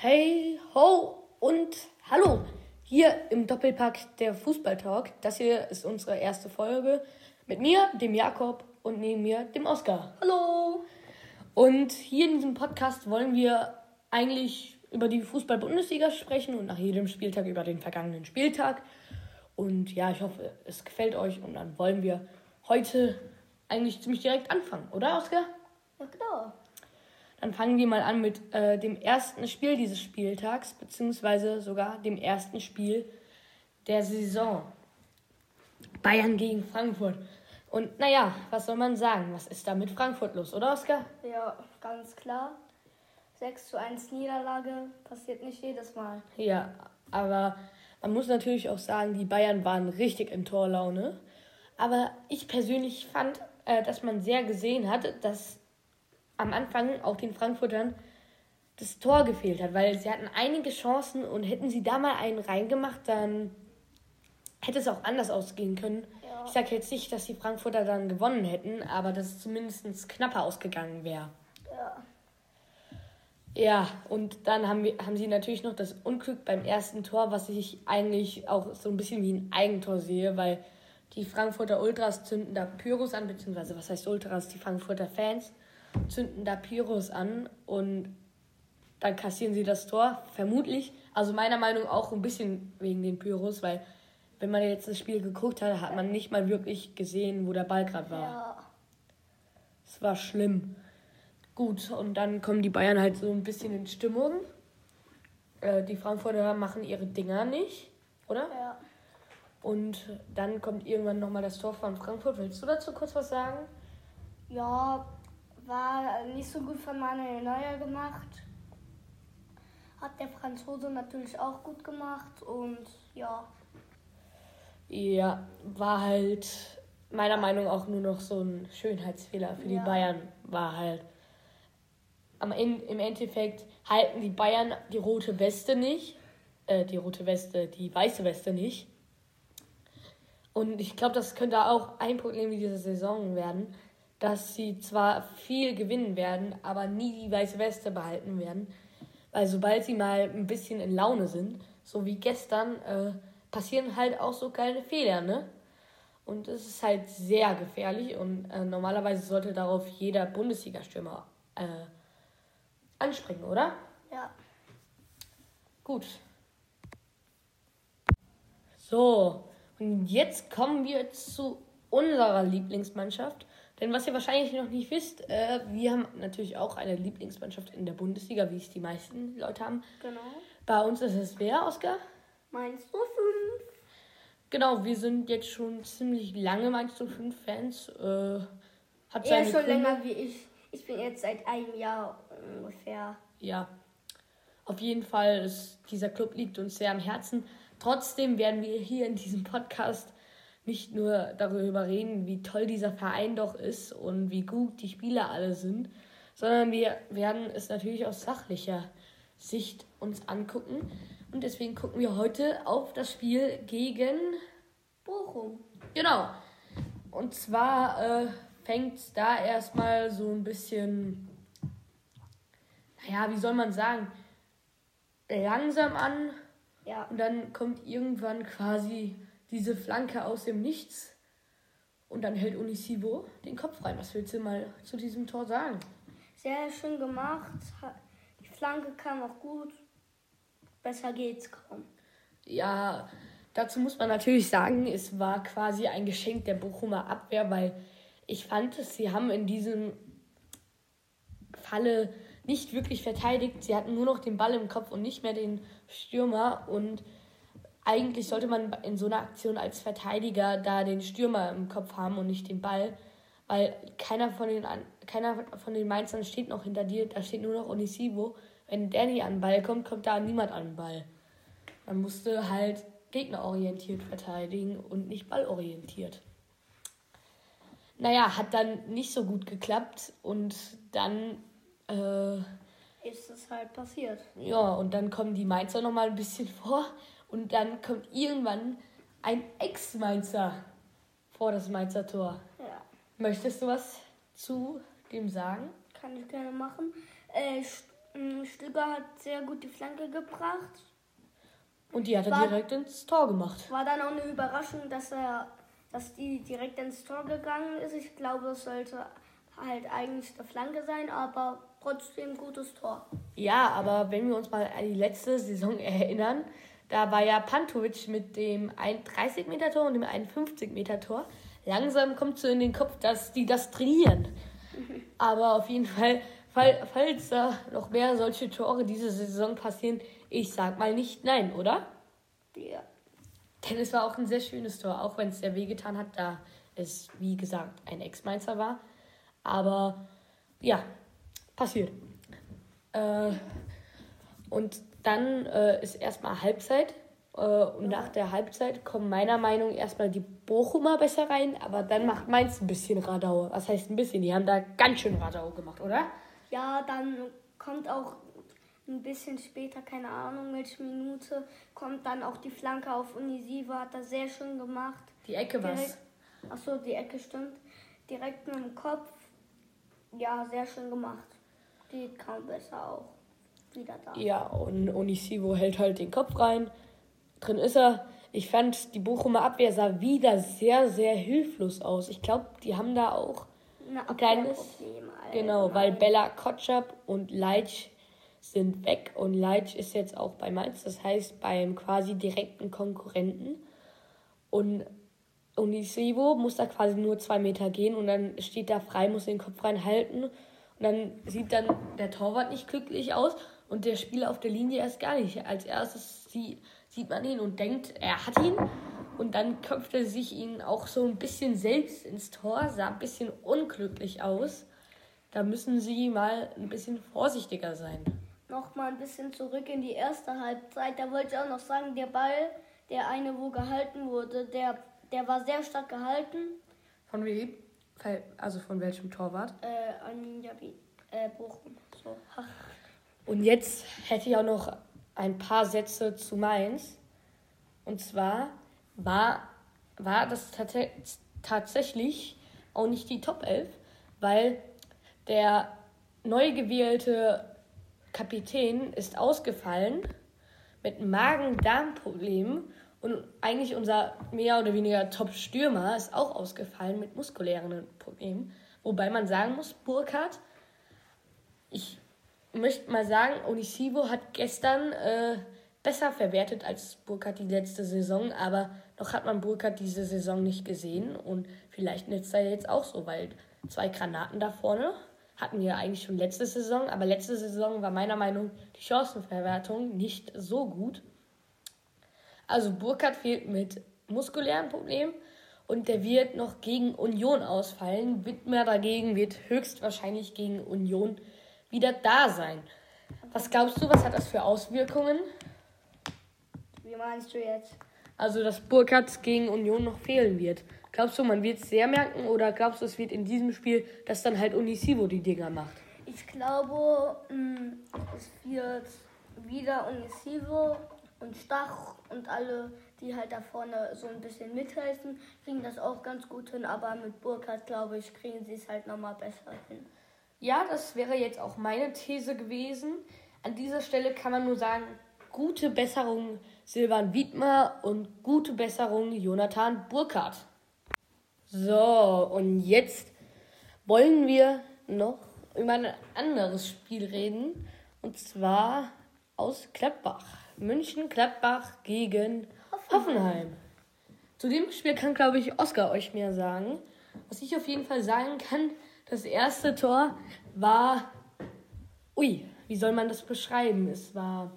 Hey, ho und hallo hier im Doppelpack der Fußballtalk. Das hier ist unsere erste Folge mit mir, dem Jakob und neben mir, dem Oskar. Hallo! Und hier in diesem Podcast wollen wir eigentlich über die Fußball-Bundesliga sprechen und nach jedem Spieltag über den vergangenen Spieltag. Und ja, ich hoffe, es gefällt euch und dann wollen wir heute eigentlich ziemlich direkt anfangen, oder Oskar? Ja, genau. Dann fangen wir mal an mit äh, dem ersten Spiel dieses Spieltags, beziehungsweise sogar dem ersten Spiel der Saison. Bayern gegen Frankfurt. Und naja, was soll man sagen? Was ist da mit Frankfurt los, oder Oskar? Ja, ganz klar. 6 zu 1 Niederlage passiert nicht jedes Mal. Ja, aber man muss natürlich auch sagen, die Bayern waren richtig in Torlaune. Aber ich persönlich fand, äh, dass man sehr gesehen hat, dass am Anfang auch den Frankfurtern das Tor gefehlt hat, weil sie hatten einige Chancen und hätten sie da mal einen reingemacht, dann hätte es auch anders ausgehen können. Ja. Ich sage jetzt nicht, dass die Frankfurter dann gewonnen hätten, aber dass es zumindest knapper ausgegangen wäre. Ja. Ja, und dann haben, wir, haben sie natürlich noch das Unglück beim ersten Tor, was ich eigentlich auch so ein bisschen wie ein Eigentor sehe, weil die Frankfurter Ultras zünden da Pyros an, beziehungsweise was heißt Ultras, die Frankfurter Fans zünden da Pyros an und dann kassieren sie das Tor, vermutlich. Also meiner Meinung nach auch ein bisschen wegen den Pyros, weil wenn man jetzt das Spiel geguckt hat, hat man nicht mal wirklich gesehen, wo der Ball gerade war. Ja. Es war schlimm. Gut, und dann kommen die Bayern halt so ein bisschen in Stimmung. Äh, die Frankfurter machen ihre Dinger nicht, oder? Ja. Und dann kommt irgendwann nochmal das Tor von Frankfurt. Willst du dazu kurz was sagen? Ja, war nicht so gut von Manuel Neuer gemacht. Hat der Franzose natürlich auch gut gemacht und ja. Ja, war halt meiner Meinung nach auch nur noch so ein Schönheitsfehler für die Ja. Bayern. War halt. Am Ende, Im Endeffekt halten die Bayern die rote Weste nicht. Äh, die rote Weste, die weiße Weste nicht. Und ich glaube, das könnte auch ein Problem dieser Saison werden, dass sie zwar viel gewinnen werden, aber nie die weiße Weste behalten werden. Weil sobald sie mal ein bisschen in Laune sind, so wie gestern, äh, passieren halt auch so kleine Fehler, ne? Und es ist halt sehr gefährlich und äh, normalerweise sollte darauf jeder Bundesliga-Stürmer äh, anspringen, oder? Ja. Gut. So, und jetzt kommen wir zu unserer Lieblingsmannschaft. Denn was ihr wahrscheinlich noch nicht wisst, äh, wir haben natürlich auch eine Lieblingsmannschaft in der Bundesliga, wie es die meisten Leute haben. Genau. Bei uns ist es wer, Oskar? Mainz 05. Genau, wir sind jetzt schon ziemlich lange Mainz 05 Fans. Äh, hat Er ist schon Gründe. länger wie ich. Ich bin jetzt seit einem Jahr ungefähr. Ja, auf jeden Fall ist dieser Club liegt uns sehr am Herzen. Trotzdem werden wir hier in diesem Podcast nicht nur darüber reden, wie toll dieser Verein doch ist und wie gut die Spieler alle sind, sondern wir werden es natürlich aus sachlicher Sicht uns angucken. Und deswegen gucken wir heute auf das Spiel gegen Bochum. Genau. Und zwar äh, fängt es da erstmal so ein bisschen, naja, wie soll man sagen, langsam an. Ja. Und dann kommt irgendwann quasi diese Flanke aus dem Nichts. Und dann hält Unisivo den Kopf rein. Was willst du mal zu diesem Tor sagen? Sehr schön gemacht. Die Flanke kam auch gut. Besser geht's kaum. Ja, dazu muss man natürlich sagen, es war quasi ein Geschenk der Bochumer Abwehr, weil ich fand, sie haben in diesem Falle nicht wirklich verteidigt. Sie hatten nur noch den Ball im Kopf und nicht mehr den Stürmer. Und eigentlich sollte man in so einer Aktion als Verteidiger da den Stürmer im Kopf haben und nicht den Ball. Weil keiner von den, keiner von den Mainzern steht noch hinter dir, da steht nur noch Onisivo. Wenn der nicht an den Ball kommt, kommt da niemand an den Ball. Man musste halt gegnerorientiert verteidigen und nicht ballorientiert. Naja, hat dann nicht so gut geklappt und dann, äh, Ist es halt passiert. ja, und dann kommen die Mainzer nochmal ein bisschen vor und dann kommt irgendwann ein Ex-Mainzer vor das Mainzer Tor. Ja. Möchtest du was zu dem sagen? Kann ich gerne machen. Äh, St- Mm, Stöger hat sehr gut die Flanke gebracht. Und die hat er War- direkt ins Tor gemacht. War dann auch eine Überraschung, dass er, dass die direkt ins Tor gegangen ist. Ich glaube, es sollte halt eigentlich eine Flanke sein, aber trotzdem gutes Tor. Ja, aber wenn wir uns mal an die letzte Saison erinnern, da war ja Pantovic mit dem 31-Meter-Tor und dem 51-Meter-Tor. Langsam kommt so in den Kopf, dass die das trainieren. Aber auf jeden Fall, fall- falls da noch mehr solche Tore diese Saison passieren, ich sag mal nicht nein, oder? Ja. Denn es war auch ein sehr schönes Tor, auch wenn es sehr wehgetan hat, da es, wie gesagt, ein Ex-Mainzer war. Aber ja, passiert. Äh, und dann äh, ist erstmal Halbzeit. Äh, und nach der Halbzeit kommen meiner Meinung nach erstmal die Bochumer besser rein, aber dann macht Mainz ein bisschen Radau. Was heißt ein bisschen? Die haben da ganz schön Radau gemacht, oder? Ja, dann kommt auch ein bisschen später, keine Ahnung welche Minute, kommt dann auch die Flanke auf Unisiva, hat das sehr schön gemacht. Die Ecke was. Direkt, achso, die Ecke stimmt. Direkt mit dem Kopf. Ja, sehr schön gemacht. Geht kaum besser auch. Wieder da. Ja, und Onisivo hält halt den Kopf rein. Drin ist er. Ich fand, die Bochumer Abwehr sah wieder sehr, sehr hilflos aus. Ich glaube, die haben da auch Ein ein kleines. Abwehrproblem, Genau, weil. Bella Kotschap und Leitsch sind weg und Leitsch ist jetzt auch bei Mainz, das heißt beim quasi direkten Konkurrenten. Und Unisivo muss da quasi nur zwei Meter gehen und dann steht da frei, muss den Kopf reinhalten. Und dann sieht dann der Torwart nicht glücklich aus und der Spieler auf der Linie erst gar nicht. Als erstes sie, sieht man ihn und denkt, er hat ihn. Und dann köpft er sich ihn auch so ein bisschen selbst ins Tor, sah ein bisschen unglücklich aus. Da müssen sie mal ein bisschen vorsichtiger sein. noch mal ein bisschen zurück in die erste Halbzeit. Da wollte ich auch noch sagen, der Ball, der eine, wo gehalten wurde, der, der war sehr stark gehalten. Von wem? Also von welchem Torwart? Äh, Arminia äh, Bochum. So. Ach, Und jetzt hätte ich auch noch ein paar Sätze zu Mainz. Und zwar war, war das tatsächlich auch nicht die Top 11, weil der neu gewählte Kapitän ist ausgefallen mit Magen-Darm-Problemen und eigentlich unser mehr oder weniger Top-Stürmer ist auch ausgefallen mit muskulären Problemen. Wobei man sagen muss, Burkhardt ich möchte mal sagen, Onisivo hat gestern äh, besser verwertet als Burkhardt die letzte Saison, aber noch hat man Burkhardt diese Saison nicht gesehen und vielleicht nützt er jetzt auch so, weil zwei Granaten da vorne hatten wir eigentlich schon letzte Saison, aber letzte Saison war meiner Meinung nach die Chancenverwertung nicht so gut. Also Burkhardt fehlt mit muskulären Problemen und der wird noch gegen Union ausfallen. Wittmer dagegen wird höchstwahrscheinlich gegen Union wieder da sein. Was glaubst du, was hat das für Auswirkungen? wie meinst du jetzt? Also, dass Burkhardt gegen Union noch fehlen wird. Glaubst du, man wird es sehr merken oder glaubst du, es wird in diesem Spiel, dass dann halt Unisivo die Dinger macht? Ich glaube, mh, es wird wieder Unisivo und Stach und alle, die halt da vorne so ein bisschen mithelfen, kriegen das auch ganz gut hin. Aber mit Burkhardt, glaube ich, kriegen sie es halt nochmal besser hin. Ja, das wäre jetzt auch meine These gewesen. An dieser Stelle kann man nur sagen, gute Besserung Silvan Wiedmer und gute Besserung Jonathan Burkhardt. So, und jetzt wollen wir noch über ein anderes Spiel reden. Und zwar aus Gladbach. München-Gladbach gegen Hoffenheim. Zu dem Spiel kann, glaube ich, Oskar euch mehr sagen. Was ich auf jeden Fall sagen kann, das erste Tor war. Ui, wie soll man das beschreiben? Es war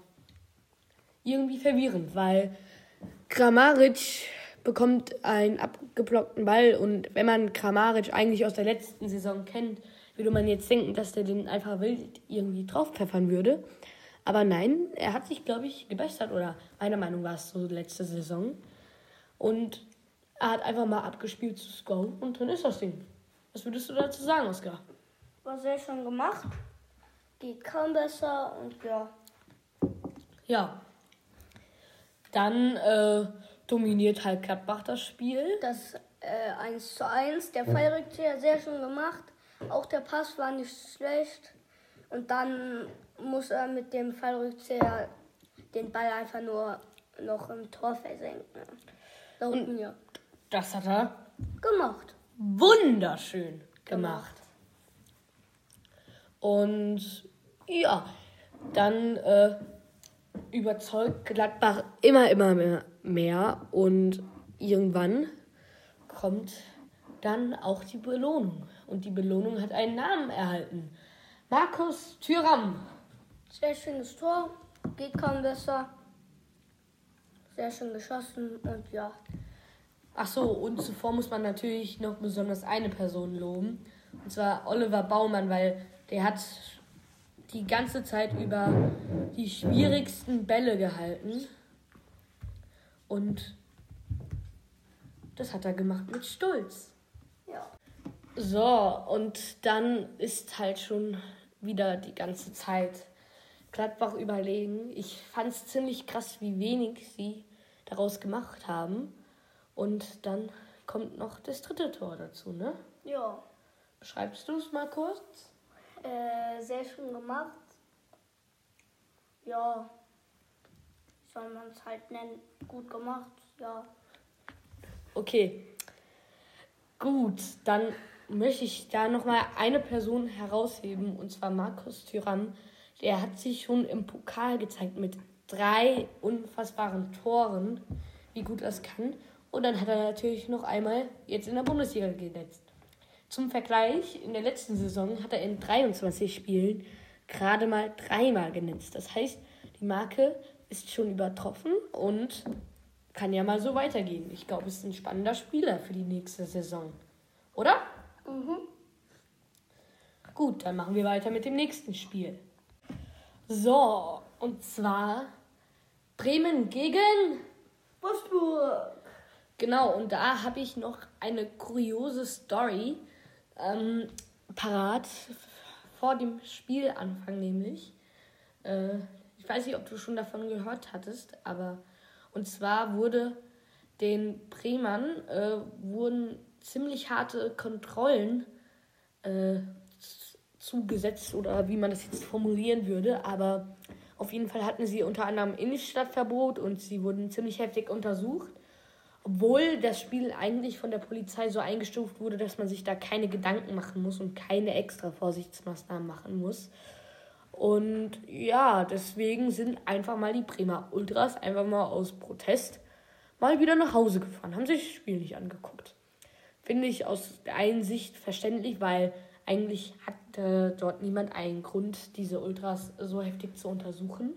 irgendwie verwirrend, weil Kramaric bekommt einen abgeblockten Ball und wenn man Kramaric eigentlich aus der letzten Saison kennt, würde man jetzt denken, dass der den einfach wild irgendwie draufpfeffern würde. Aber nein, er hat sich, glaube ich, gebessert oder meiner Meinung war es so letzte Saison. Und er hat einfach mal abgespielt zu Sko und drin ist das Ding. Was würdest du dazu sagen, Oskar? War sehr schön gemacht. Geht kaum besser und ja. Ja. Dann äh, dominiert halt Gladbach das Spiel. Das äh, 1 zu 1. Der Fallrückzieher sehr schön gemacht. Auch der Pass war nicht schlecht. Und dann muss er mit dem Fallrückzieher den Ball einfach nur noch im Tor versenken. Laut Und- mir. Das hat er Gemacht. Wunderschön gemacht. Und ja, dann äh, überzeugt Gladbach immer, immer mehr, mehr. Und irgendwann kommt dann auch die Belohnung. Und die Belohnung hat einen Namen erhalten. Markus Thüram. Sehr schönes Tor. Geht kaum besser. Sehr schön geschossen und ja. Ach so, und zuvor muss man natürlich noch besonders eine Person loben. Und zwar Oliver Baumann, weil der hat die ganze Zeit über die schwierigsten Bälle gehalten. Und das hat er gemacht mit Stolz. Ja. So, und dann ist halt schon wieder die ganze Zeit Gladbach überlegen. Ich fand es ziemlich krass, wie wenig sie daraus gemacht haben. Und dann kommt noch das dritte Tor dazu, ne? Ja. Beschreibst du es mal kurz? Äh, sehr schön gemacht. Ja. Wie soll man es halt nennen? Gut gemacht. Ja. Okay. Gut, dann möchte ich da nochmal eine Person herausheben, und zwar Markus Thüram. Der hat sich schon im Pokal gezeigt mit drei unfassbaren Toren, wie gut das kann. Und dann hat er natürlich noch einmal jetzt in der Bundesliga genetzt. Zum Vergleich, in der letzten Saison hat er in 23 Spielen gerade mal dreimal genetzt. Das heißt, die Marke ist schon übertroffen und kann ja mal so weitergehen. Ich glaube, es ist ein spannender Spieler für die nächste Saison. Oder? Mhm. Gut, dann machen wir weiter mit dem nächsten Spiel. So, und zwar Bremen gegen. Wolfsburg. Genau, und da habe ich noch eine kuriose Story ähm, parat vor dem Spielanfang, nämlich. Äh, ich weiß nicht, ob du schon davon gehört hattest, aber und zwar wurde den Bremern äh, wurden ziemlich harte Kontrollen äh, zugesetzt oder wie man das jetzt formulieren würde, aber auf jeden Fall hatten sie unter anderem Innenstadtverbot und sie wurden ziemlich heftig untersucht. Obwohl das Spiel eigentlich von der Polizei so eingestuft wurde, dass man sich da keine Gedanken machen muss und keine extra Vorsichtsmaßnahmen machen muss. Und ja, deswegen sind einfach mal die Bremer Ultras einfach mal aus Protest mal wieder nach Hause gefahren, haben sich das Spiel nicht angeguckt. Finde ich aus der einen Sicht verständlich, weil eigentlich hatte dort niemand einen Grund, diese Ultras so heftig zu untersuchen.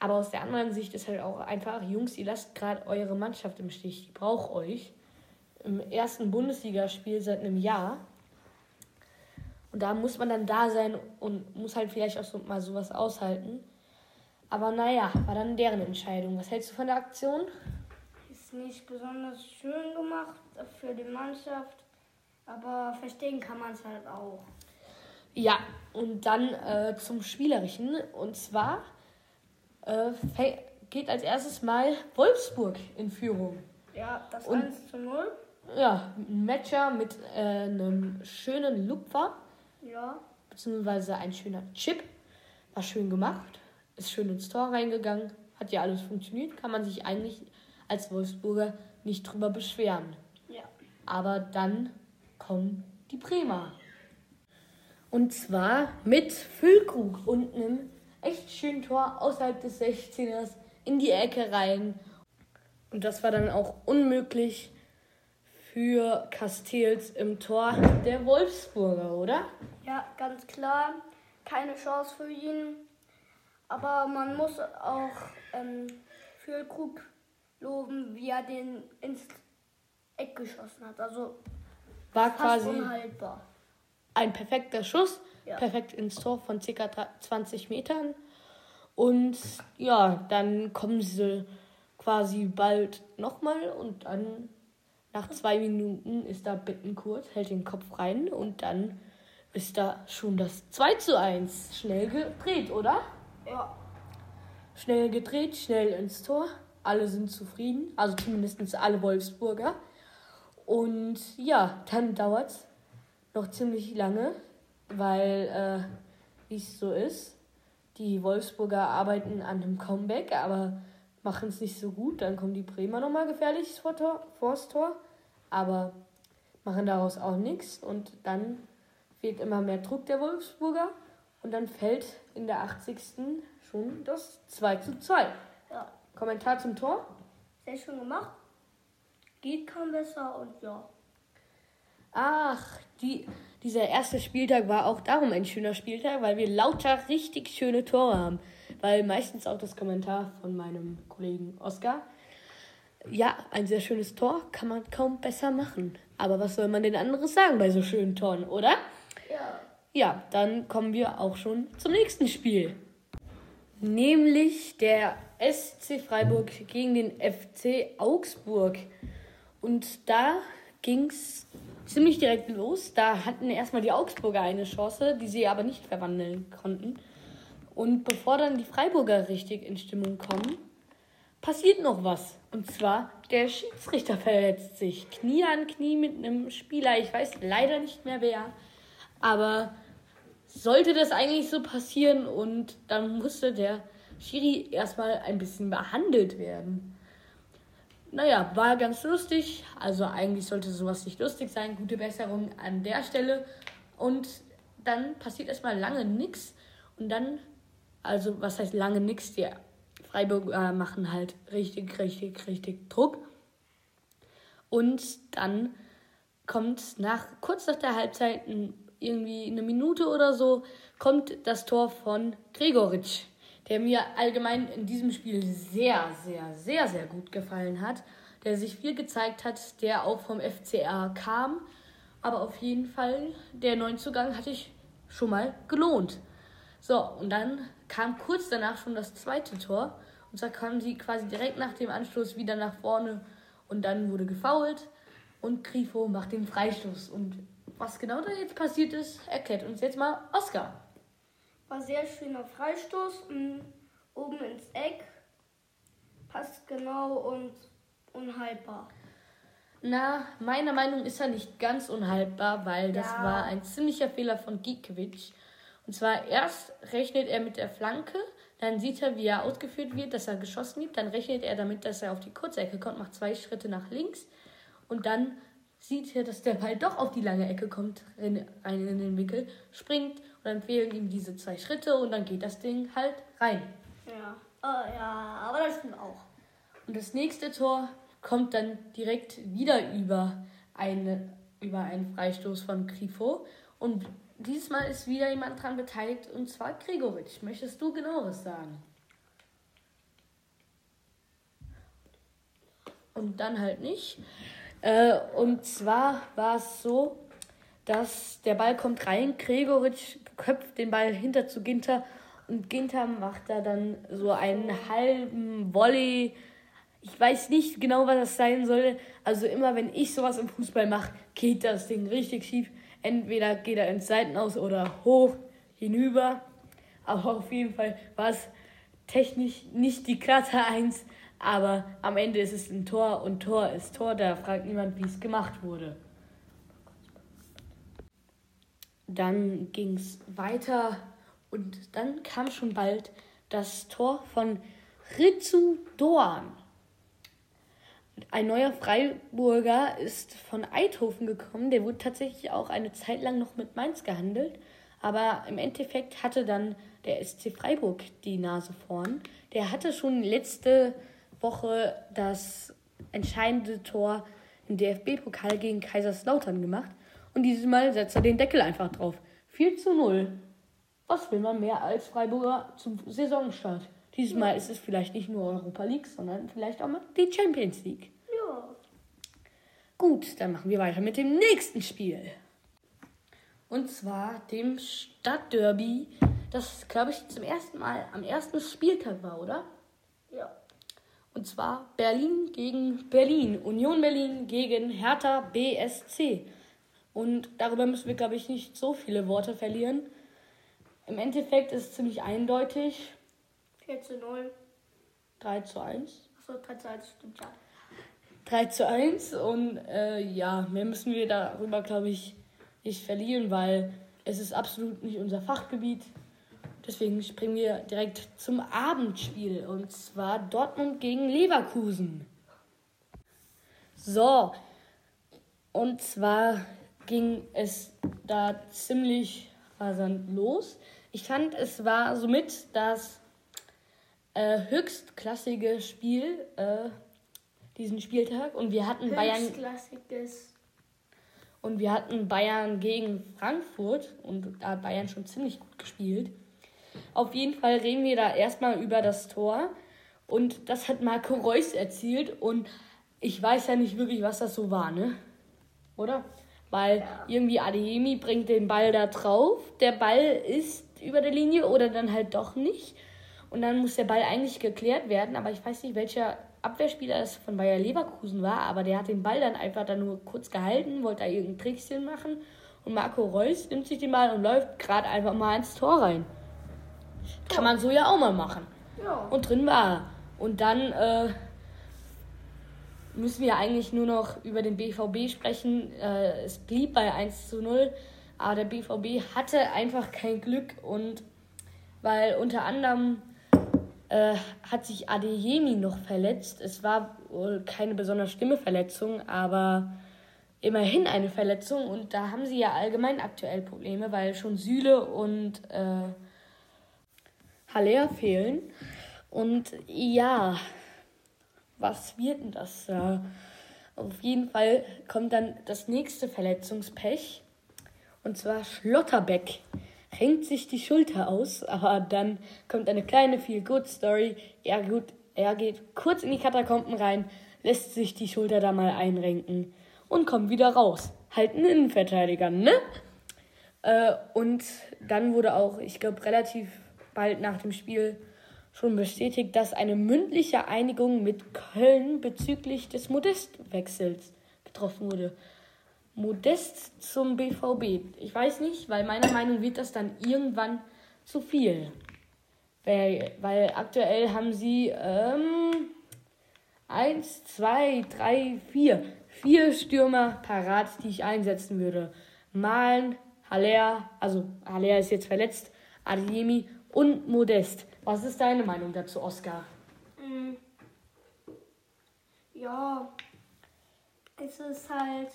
Aber aus der anderen Sicht ist halt auch einfach, Jungs, ihr lasst gerade eure Mannschaft im Stich, die braucht euch. Im ersten Bundesligaspiel seit einem Jahr. Und da muss man dann da sein und muss halt vielleicht auch so mal sowas aushalten. Aber naja, war dann deren Entscheidung. Was hältst du von der Aktion? Ist nicht besonders schön gemacht für die Mannschaft. Aber verstehen kann man es halt auch. Ja, und dann äh, zum Spielerischen. Und zwar äh, geht als erstes mal Wolfsburg in Führung. Ja, das Und- 1 zu 0. Ja, ein Matcher mit äh, einem schönen Lupfer, Ja. beziehungsweise ein schöner Chip. War schön gemacht, ist schön ins Tor reingegangen, hat ja alles funktioniert, kann man sich eigentlich als Wolfsburger nicht drüber beschweren. Ja. Aber dann kommen die Bremer. Und zwar mit Füllkrug und einem echt schönen Tor außerhalb des 16ers in die Ecke rein. Und das war dann auch unmöglich für Castells im Tor der Wolfsburger, oder? Ja, ganz klar. Keine Chance für ihn. Aber man muss auch ähm, für Krug loben, wie er den ins Eck geschossen hat. Also War quasi unhaltbar. Ein perfekter Schuss, Ja. perfekt ins Tor von ca. 20 Metern. Und ja, dann kommen sie quasi bald nochmal und dann nach zwei Minuten ist da Bittenkurt, hält den Kopf rein und dann ist da schon das 2 zu 1. Schnell gedreht, oder? Ja. Schnell gedreht, schnell ins Tor. Alle sind zufrieden, also zumindest alle Wolfsburger. Und ja, dann dauert es noch ziemlich lange, weil, äh, wie es so ist, Die Wolfsburger arbeiten an einem Comeback, aber machen es nicht so gut. Dann kommen die Bremer nochmal gefährlich vor Tor, vors Tor, aber machen daraus auch nichts. Und dann wird immer mehr Druck der Wolfsburger und dann fällt in der 80. schon das 2 zu 2. Ja, Kommentar zum Tor? sehr schön gemacht. Geht kaum besser und ja. Ach, die, dieser erste Spieltag war auch darum ein schöner Spieltag, weil wir lauter richtig schöne Tore haben. Weil meistens auch das Kommentar von meinem Kollegen Oskar. Ja, ein sehr schönes Tor kann man kaum besser machen. Aber was soll man denn anderes sagen bei so schönen Toren, oder? Ja. Ja, dann kommen wir auch schon zum nächsten Spiel. Nämlich der SC Freiburg gegen den FC Augsburg. Und da ging es ziemlich direkt los. Da hatten erstmal die Augsburger eine Chance, die sie aber nicht verwandeln konnten. Und bevor dann die Freiburger richtig in Stimmung kommen, passiert noch was. Und zwar, der Schiedsrichter verletzt sich. Knie an Knie mit einem Spieler. Ich weiß leider nicht mehr wer. Aber sollte das eigentlich so passieren und dann musste der Schiri erstmal ein bisschen behandelt werden. Naja, war ganz lustig. Also eigentlich sollte sowas nicht lustig sein. Gute Besserung an der Stelle. Und dann passiert erstmal lange nichts. Und dann, also was heißt lange nichts? Die Freiburger machen halt richtig, richtig, richtig Druck. Und dann kommt nach kurz nach der Halbzeit, irgendwie eine Minute oder so, kommt das Tor von Gregoritsch, der mir allgemein in diesem Spiel sehr, sehr, sehr, sehr gut gefallen hat, der sich viel gezeigt hat, der auch vom FCR kam. Aber auf jeden Fall, der Neuzugang hatte ich schon mal gelohnt. So, und dann kam kurz danach schon das zweite Tor. Und zwar kamen sie quasi direkt nach dem Anstoß wieder nach vorne. Und dann wurde gefoult. Und Grifo macht den Freistoß. Und was genau da jetzt passiert ist, erklärt uns jetzt mal Oskar. War sehr schöner Freistoß. m, Oben ins Eck. Passt genau und unhaltbar. Na, meiner Meinung ist er nicht ganz unhaltbar, weil das Ja. war ein ziemlicher Fehler von Gikiewicz. Und zwar erst rechnet er mit der Flanke, dann sieht er, wie er ausgeführt wird, dass er geschossen wird, dann rechnet er damit, dass er auf die kurze Ecke kommt, macht zwei Schritte nach links und dann sieht er, dass der Ball doch auf die lange Ecke kommt, rein rein in den Winkel, springt und dann fehlen ihm diese zwei Schritte und dann geht das Ding halt rein. Ja. Äh, ja, aber das stimmt auch. Und das nächste Tor kommt dann direkt wieder über, eine, über einen Freistoß von Grifo. Und dieses Mal ist wieder jemand dran beteiligt, und zwar Gregoritsch. Möchtest du genaueres sagen? Und dann halt nicht. Äh, und zwar war es so, dass der Ball kommt rein, Gregoritsch köpft den Ball hinter zu Ginter und Ginter macht da dann so einen halben Volley. Ich weiß nicht genau, was das sein soll. Also immer wenn ich sowas im Fußball mache, geht das Ding richtig schief. Entweder geht er ins Seitenaus oder hoch hinüber. Aber auf jeden Fall war es technisch nicht die glatte Eins. Aber am Ende ist es ein Tor und Tor ist Tor. Da fragt niemand, wie es gemacht wurde. Dann ging es weiter und dann kam schon bald das Tor von Ritsu Doan. Ein neuer Freiburger ist von Eindhoven gekommen. Der wurde tatsächlich auch eine Zeit lang noch mit Mainz gehandelt. Aber im Endeffekt hatte dann der SC Freiburg die Nase vorn. Der hatte schon letzte Woche das entscheidende Tor im DFB-Pokal gegen Kaiserslautern gemacht. Und dieses Mal setzt er den Deckel einfach drauf. 4 zu 0. Was will man mehr als Freiburger zum Saisonstart? Dieses Mal ist es vielleicht nicht nur Europa League, sondern vielleicht auch mal die Champions League. Ja. Gut, dann machen wir weiter mit dem nächsten Spiel. Und zwar dem Stadtderby, das, glaube ich, zum ersten Mal am ersten Spieltag war, oder? Ja. Und zwar Berlin gegen Berlin. Union Berlin gegen Hertha BSC. Und darüber müssen wir, glaube ich, nicht so viele Worte verlieren. Im Endeffekt ist es ziemlich eindeutig. 4 zu 0. 3 zu 1. Achso, 3 zu 1 stimmt ja. 3 zu 1 und äh, ja, mehr müssen wir darüber, glaube ich, nicht verlieren, weil es ist absolut nicht unser Fachgebiet. deswegen springen wir direkt zum Abendspiel. Und zwar Dortmund gegen Leverkusen. So, und zwar ging es da ziemlich rasant los. Ich fand, es war somit das äh, höchstklassige Spiel äh, diesen Spieltag. Und wir hatten Bayern. Und wir hatten Bayern gegen Frankfurt und da hat Bayern schon ziemlich gut gespielt. Auf jeden Fall reden wir da erstmal über das Tor. Und das hat Marco Reus erzielt. Und ich weiß ja nicht wirklich, was das so war, ne? Oder? Weil irgendwie Adeyemi bringt den Ball da drauf. Der Ball ist über der Linie oder dann halt doch nicht. Und dann muss der Ball eigentlich geklärt werden. Aber ich weiß nicht, welcher Abwehrspieler es von Bayer Leverkusen war, aber der hat den Ball dann einfach dann nur kurz gehalten, wollte da irgendein Trickschen machen und Marco Reus nimmt sich den Ball und läuft gerade einfach mal ins Tor rein. Kann man so ja auch mal machen. Ja. Und drin war er. Und dann äh, müssen wir eigentlich nur noch über den BVB sprechen. Äh, es blieb bei 1 zu 0, aber der BVB hatte einfach kein Glück und weil unter anderem äh, hat sich Adeyemi noch verletzt. Es war wohl keine besonders schlimme Verletzung, aber immerhin eine Verletzung. Und da haben sie ja allgemein aktuell Probleme, weil schon Süle und äh, Haller fehlen. Und ja, was wird denn das? Ja, auf jeden Fall kommt dann das nächste Verletzungspech. Und zwar Schlotterbeck hängt sich die Schulter aus, aber dann kommt eine kleine Feel-Good-Story. Er, gut, er geht kurz in die Katakomben rein, lässt sich die Schulter da mal einrenken und kommt wieder raus. Halt ein Innenverteidiger, ne? Äh, und dann wurde auch, ich glaube, relativ bald nach dem Spiel schon bestätigt, dass eine mündliche Einigung mit Köln bezüglich des Modestwechsels getroffen wurde. Modest zum BVB. Ich weiß nicht, weil meiner Meinung wird das dann irgendwann zu viel. Weil, weil aktuell haben sie ähm, eins, zwei, drei, vier. Vier Stürmer parat, die ich einsetzen würde. Malen, Haller, also Haller ist jetzt verletzt, Adeyemi und Modest. Was ist deine Meinung dazu, Oskar? Mm. Ja, es ist halt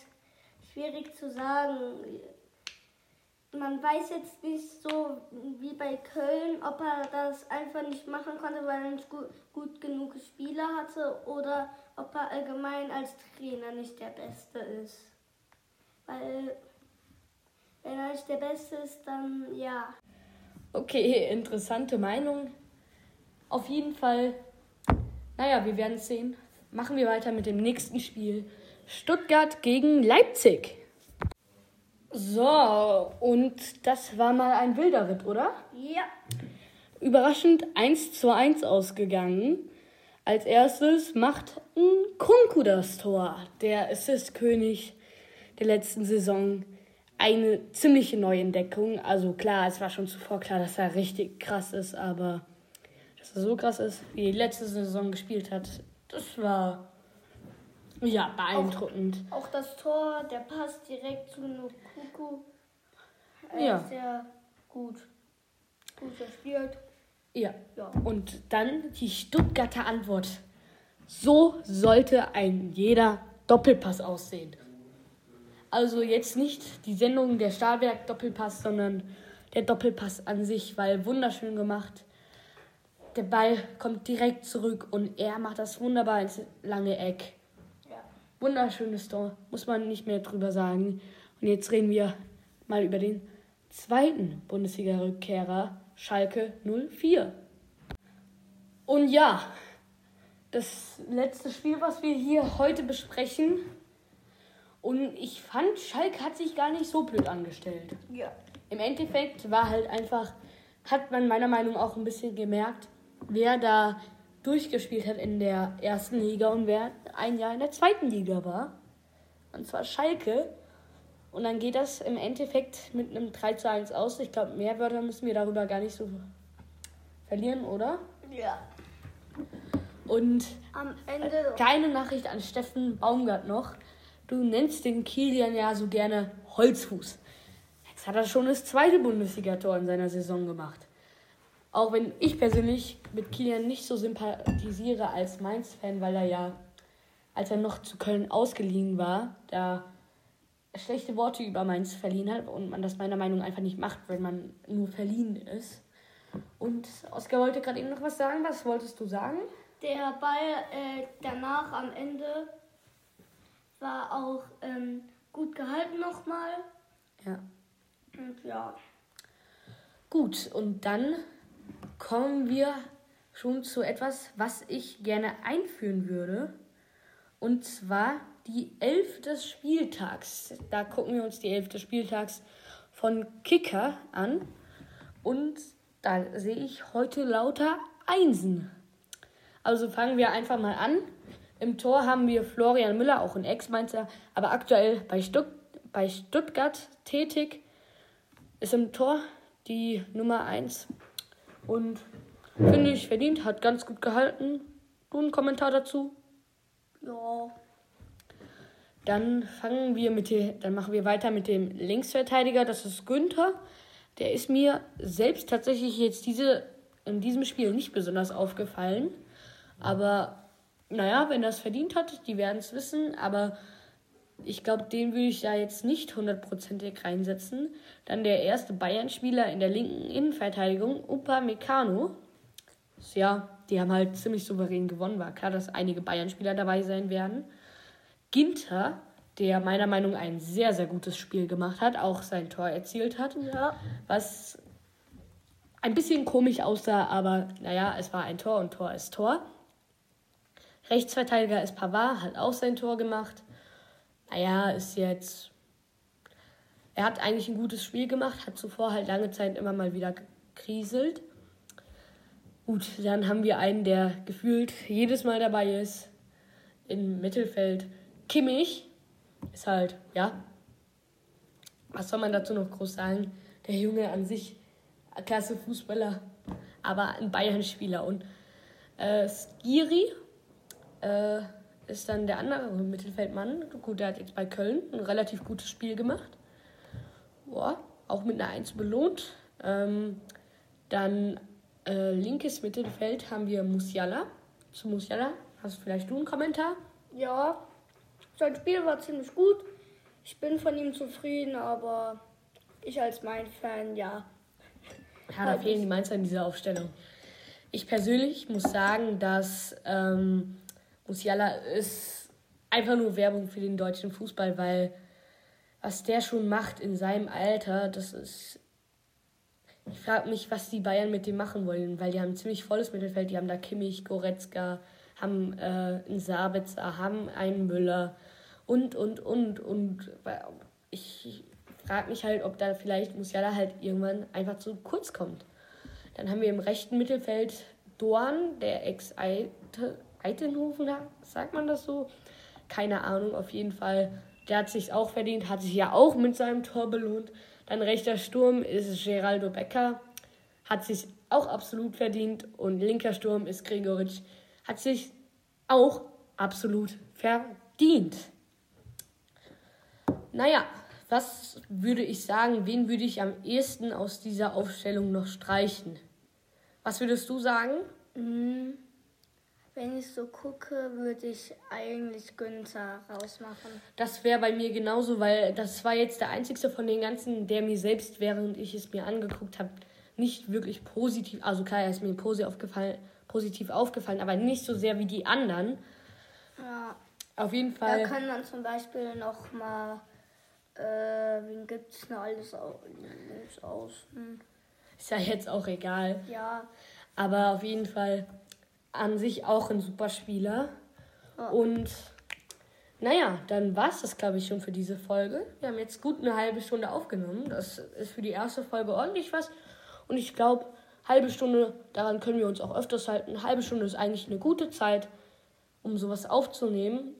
schwierig zu sagen. Man weiß jetzt nicht so wie bei Köln, ob er das einfach nicht machen konnte, weil er nicht gut, gut genug Spieler hatte oder ob er allgemein als Trainer nicht der Beste ist. Weil wenn er nicht der Beste ist, dann ja. Okay, interessante Meinung. Auf jeden Fall, naja, wir werden es sehen. Machen wir weiter mit dem nächsten Spiel. Stuttgart gegen Leipzig. So, und das war mal ein wilder Ritt, oder? Ja. Überraschend 1 zu 1 ausgegangen. Als erstes macht Kunku das Tor, der Assist-König der letzten Saison. Eine ziemliche Neuentdeckung. Also klar, es war schon zuvor klar, dass er richtig krass ist, aber dass er so krass ist, wie die letzte Saison gespielt hat, das war ja, beeindruckend. Auch, auch das Tor, der passt direkt zu Nukuku. Äh, ja. Sehr gut. Gut gespielt. Ja. ja. Und dann die Stuttgarter Antwort. So sollte ein jeder Doppelpass aussehen. Also jetzt nicht die Sendung der Stahlwerk Doppelpass, sondern der Doppelpass an sich, weil wunderschön gemacht. Der Ball kommt direkt zurück und er macht das wunderbar ins lange Eck. Wunderschönes Tor, muss man nicht mehr drüber sagen. Und jetzt reden wir mal über den zweiten Bundesliga-Rückkehrer, Schalke 04. Und ja, das letzte Spiel, was wir hier heute besprechen. Und ich fand, Schalke hat sich gar nicht so blöd angestellt. Ja. Im Endeffekt war halt einfach, hat man meiner Meinung nach auch ein bisschen gemerkt, wer da durchgespielt hat in der ersten Liga und wer ein Jahr in der zweiten Liga war. Und zwar Schalke. Und dann geht das im Endeffekt mit einem 3 zu 1 aus. Ich glaube, mehr Wörter müssen wir darüber gar nicht so verlieren, oder? Ja. Und am Ende. Kleine Nachricht an Steffen Baumgart noch. Du nennst den Kilian ja so gerne Holzfuß. Jetzt hat er schon das zweite Bundesligator in seiner Saison gemacht. Auch wenn ich persönlich mit Kilian nicht so sympathisiere als Mainz-Fan, weil er ja, als er noch zu Köln ausgeliehen war, da schlechte Worte über Mainz verliehen hat und man das meiner Meinung nach einfach nicht macht, wenn man nur verliehen ist. Und Oskar wollte gerade eben noch was sagen. Was wolltest du sagen? Der Ball äh, danach am Ende war auch ähm, gut gehalten nochmal. Ja. Und ja. Gut, und dann kommen wir schon zu etwas, was ich gerne einführen würde. Und zwar die Elf des Spieltags. Da gucken wir uns die Elf des Spieltags von Kicker an. Und da sehe ich heute lauter Einsen. Also fangen wir einfach mal an. Im Tor haben wir Florian Müller, auch ein Ex-Mainzer, aber aktuell bei, Stutt bei Stuttgart tätig. Ist im Tor die Nummer 1. Und finde ich verdient, hat ganz gut gehalten. Du einen Kommentar dazu? Ja. Dann fangen wir mit dem, dann machen wir weiter mit dem Linksverteidiger, das ist Günther. Der ist mir selbst tatsächlich jetzt diese, in diesem Spiel nicht besonders aufgefallen. Aber naja, wenn das verdient hat, die werden es wissen. Aber ich glaube, den würde ich da jetzt nicht hundertprozentig reinsetzen. Dann der erste Bayern-Spieler in der linken Innenverteidigung, Upa Meccano. Ja, die haben halt ziemlich souverän gewonnen. War klar, dass einige Bayern-Spieler dabei sein werden. Ginter, der meiner Meinung nach ein sehr, sehr gutes Spiel gemacht hat, auch sein Tor erzielt hat. Ja. Was ein bisschen komisch aussah, aber naja, es war ein Tor und Tor ist Tor. Rechtsverteidiger ist Pavard, hat auch sein Tor gemacht. Naja, ist jetzt. Er hat eigentlich ein gutes Spiel gemacht, hat zuvor halt lange Zeit immer mal wieder gekriselt. Gut, dann haben wir einen, der gefühlt jedes Mal dabei ist. Im Mittelfeld Kimmich ist halt, ja. Was soll man dazu noch groß sagen? Der Junge an sich, klasse Fußballer, aber ein Bayern-Spieler. Und äh, Skiri äh, ist dann der andere Mittelfeldmann. Gut, der hat jetzt bei Köln ein relativ gutes Spiel gemacht. Boah, auch mit einer 1 belohnt. Ähm, dann äh, linkes Mittelfeld haben wir Musiala. Zu Musiala hast du vielleicht du einen Kommentar? Ja. Sein Spiel war ziemlich gut. Ich bin von ihm zufrieden, aber ich als mein Fan, ja. Ja, da fehlen die Mainzer in dieser Aufstellung. Ich persönlich muss sagen, dass ähm, Musiala ist einfach nur Werbung für den deutschen Fußball, weil was der schon macht in seinem Alter, das ist. Ich frage mich, was die Bayern mit dem machen wollen, weil die haben ein ziemlich volles Mittelfeld. Die haben da Kimmich, Goretzka, haben äh, einen Sabitzer, haben einen Müller und, und, und. Und ich frage mich halt, ob da vielleicht Musiala halt irgendwann einfach zu kurz kommt. Dann haben wir im rechten Mittelfeld Dorn, der Ex-Alte Eitenhofen, sagt man das so? Keine Ahnung, auf jeden Fall. Der hat sich auch verdient, hat sich ja auch mit seinem Tor belohnt. Dann rechter Sturm ist Geraldo Becker, hat sich auch absolut verdient. Und linker Sturm ist Gregoritsch, hat sich auch absolut verdient. Naja, was würde ich sagen, wen würde ich am ehesten aus dieser Aufstellung noch streichen? Was würdest du sagen? Mhm. Wenn ich so gucke, würde ich eigentlich Günther rausmachen. Das wäre bei mir genauso, weil das war jetzt der einzigste von den ganzen, der mir selbst, während ich es mir angeguckt habe, nicht wirklich positiv, also klar, er ist mir positiv aufgefallen, positiv aufgefallen, aber nicht so sehr wie die anderen. Ja. Auf jeden Fall. Da kann man zum Beispiel noch mal, äh, wen gibt es noch alles aus? Ist ja jetzt auch egal. Ja. Aber auf jeden Fall an sich auch ein super Spieler. Ja. Und naja, dann war es das, glaube ich, schon für diese Folge. Wir haben jetzt gut eine halbe Stunde aufgenommen. Das ist für die erste Folge ordentlich was. Und ich glaube, halbe Stunde, daran können wir uns auch öfters halten. Eine halbe Stunde ist eigentlich eine gute Zeit, um sowas aufzunehmen.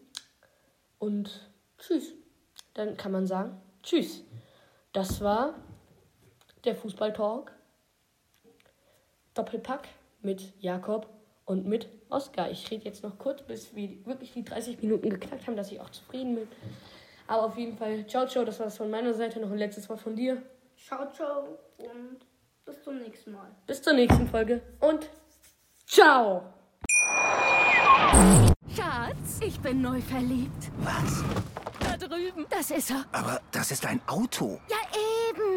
Und tschüss. Dann kann man sagen, tschüss. Das war der Fußballtalk. Doppelpack mit Jakob und mit Oskar. Ich rede jetzt noch kurz, bis wir wirklich die 30 Minuten geknackt haben, dass ich auch zufrieden bin. Aber auf jeden Fall, ciao, ciao, das war es von meiner Seite. Noch ein letztes Wort von dir. Ciao, ciao und Bis zum nächsten Mal. Bis zur nächsten Folge und ciao! Schatz, ich bin neu verliebt. Was? Da drüben. Das ist er. Aber das ist ein Auto. Ja,